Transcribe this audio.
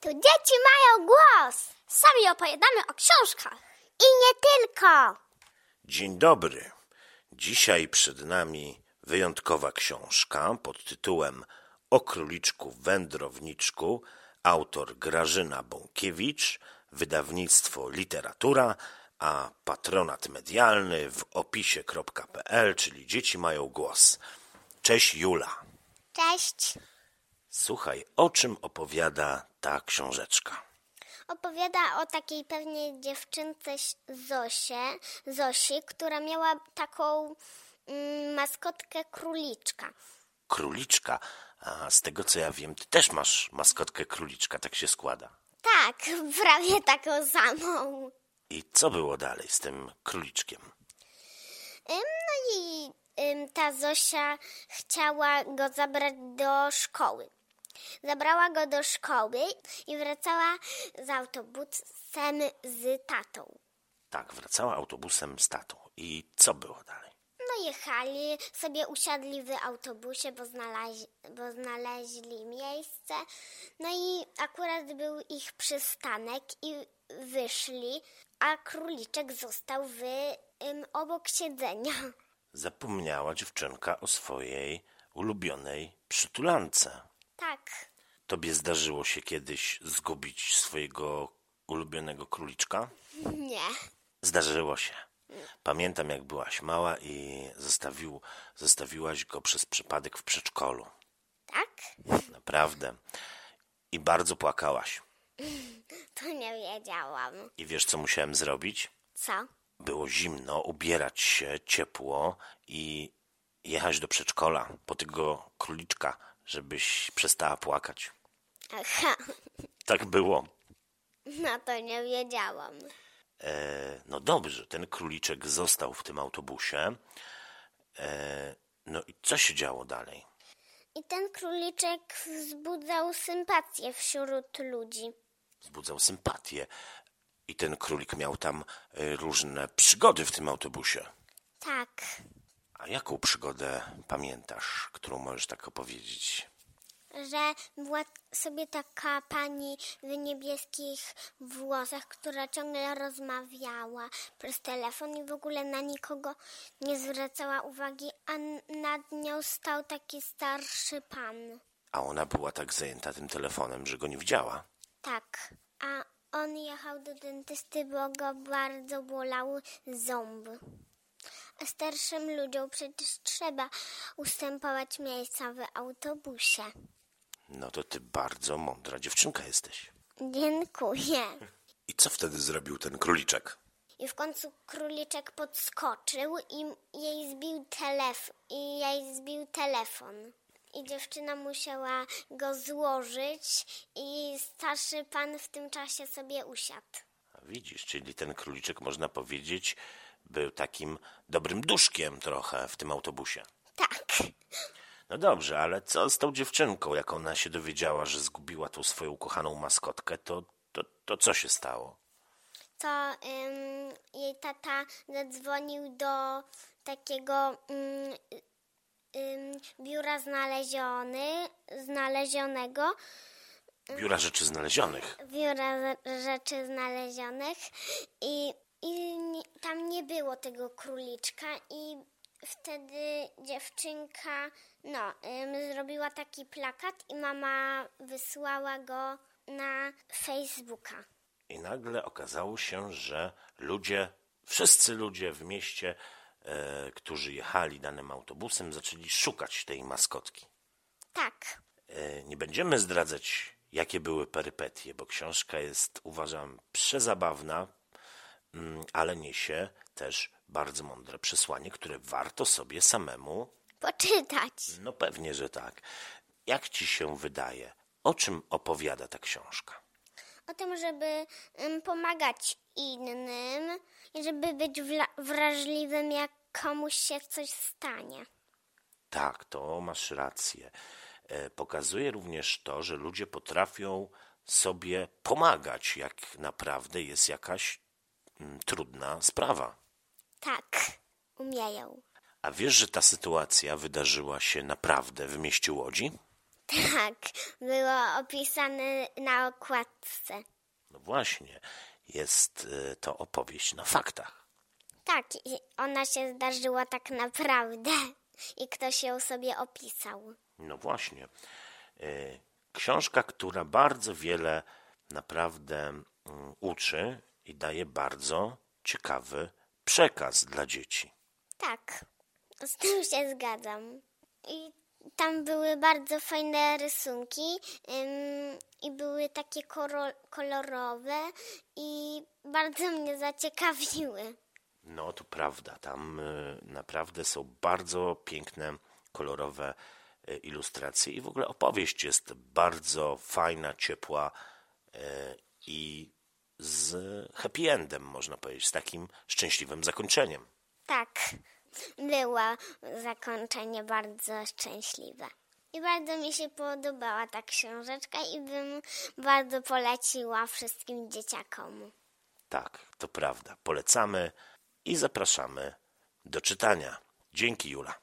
Tu dzieci mają głos. Sami opowiadamy o książkach. I nie tylko. Dzień dobry. Dzisiaj przed nami wyjątkowa książka pod tytułem O króliczku wędrowniczku, autor Grażyna Bąkiewicz, wydawnictwo Literatura, a patronat medialny w opisie.pl, czyli Dzieci mają głos. Cześć Jula. Cześć. Słuchaj, o czym opowiada ta książeczka? Opowiada o takiej pewnej dziewczynce Zosie, Zosi, która miała taką mm, maskotkę króliczka. Króliczka. A z tego co ja wiem, ty też masz maskotkę króliczka, tak się składa. Tak, prawie taką samą. I co było dalej z tym króliczkiem? No i ta Zosia chciała go zabrać do szkoły. Zabrała go do szkoły i wracała z autobusem z tatą. Tak, wracała autobusem z tatą. I co było dalej? No jechali, sobie usiadli w autobusie, bo znaleźli, bo znaleźli miejsce. No i akurat był ich przystanek i wyszli, a króliczek został w obok siedzenia. Zapomniała dziewczynka o swojej ulubionej przytulance. Tak, Tobie zdarzyło się kiedyś zgubić swojego ulubionego króliczka? nie. Zdarzyło się. Pamiętam, jak byłaś mała i zostawił, zostawiłaś go przez przypadek w przedszkolu. Tak? Naprawdę. I bardzo płakałaś. To nie wiedziałam. I wiesz, co musiałem zrobić? Co? Było zimno, ubierać się ciepło i jechać do przedszkola po tego króliczka, żebyś przestała płakać. Aha, Tak było. no to nie wiedziałam. E, no dobrze, ten króliczek został w tym autobusie. E, no i co się działo dalej? I ten króliczek wzbudzał sympatię wśród ludzi. Wzbudzał sympatię. I ten królik miał tam e, różne przygody w tym autobusie. Tak. A jaką przygodę pamiętasz, którą możesz tak opowiedzieć? że była sobie taka pani w niebieskich włosach, która ciągle rozmawiała przez telefon i w ogóle na nikogo nie zwracała uwagi, a nad nią stał taki starszy pan. A ona była tak zajęta tym telefonem, że go nie widziała. Tak, a on jechał do dentysty, bo go bardzo bolały ząby. Starszym ludziom przecież trzeba ustępować miejsca w autobusie. No to ty bardzo mądra dziewczynka jesteś. Dziękuję. I co wtedy zrobił ten króliczek? I w końcu króliczek podskoczył i jej zbił telefon. I jej zbił telefon. I dziewczyna musiała go złożyć i starszy pan w tym czasie sobie usiadł. A widzisz, czyli ten króliczek, można powiedzieć, był takim dobrym duszkiem trochę w tym autobusie. Tak. No dobrze, ale co z tą dziewczynką, jak ona się dowiedziała, że zgubiła tą swoją ukochaną maskotkę, to, to, to co się stało? To jej tata zadzwonił do takiego ym, biura znaleziony, znalezionego. Biura Rzeczy Znalezionych. biura rzeczy znalezionych i, i nie, tam nie było tego króliczka i wtedy dziewczynka no, ym, zrobiła taki plakat i mama wysłała go na Facebooka. I nagle okazało się, że ludzie, wszyscy ludzie w mieście, e, którzy jechali danym autobusem, zaczęli szukać tej maskotki. Tak, E, nie będziemy zdradzać, jakie były perypetie, bo książka jest, uważam, przezabawna, ale niesie też bardzo mądre przesłanie, które warto sobie samemu, poczytać. no pewnie, że tak. Jak ci się wydaje, o czym opowiada ta książka? O tym, żeby pomagać innym i żeby być wrażliwym, jak komuś się coś stanie. Tak, to masz rację. E, Pokazuje również to, że ludzie potrafią sobie pomagać, jak naprawdę jest jakaś mm, trudna sprawa. Tak, umieją. A wiesz, że ta sytuacja wydarzyła się naprawdę w mieście Łodzi? Tak, było opisane na okładce. No właśnie, jest y, to opowieść na faktach. Tak, ona się zdarzyła tak naprawdę. I ktoś ją sobie opisał. No właśnie. Y, Książka, która bardzo wiele naprawdę mm, uczy i daje bardzo ciekawy przekaz dla dzieci. Tak, z tym się zgadzam. I tam były bardzo fajne rysunki ym, i były takie kolorowe i bardzo mnie zaciekawiły. No to prawda, tam y, naprawdę są bardzo piękne, kolorowe y, ilustracje i w ogóle opowieść jest bardzo fajna, ciepła y, i z happy endem, można powiedzieć, z takim szczęśliwym zakończeniem. Tak, było zakończenie bardzo szczęśliwe. I bardzo mi się podobała ta książeczka i bym bardzo poleciła wszystkim dzieciakom. Tak, to prawda. Polecamy i zapraszamy do czytania. Dzięki, Jula.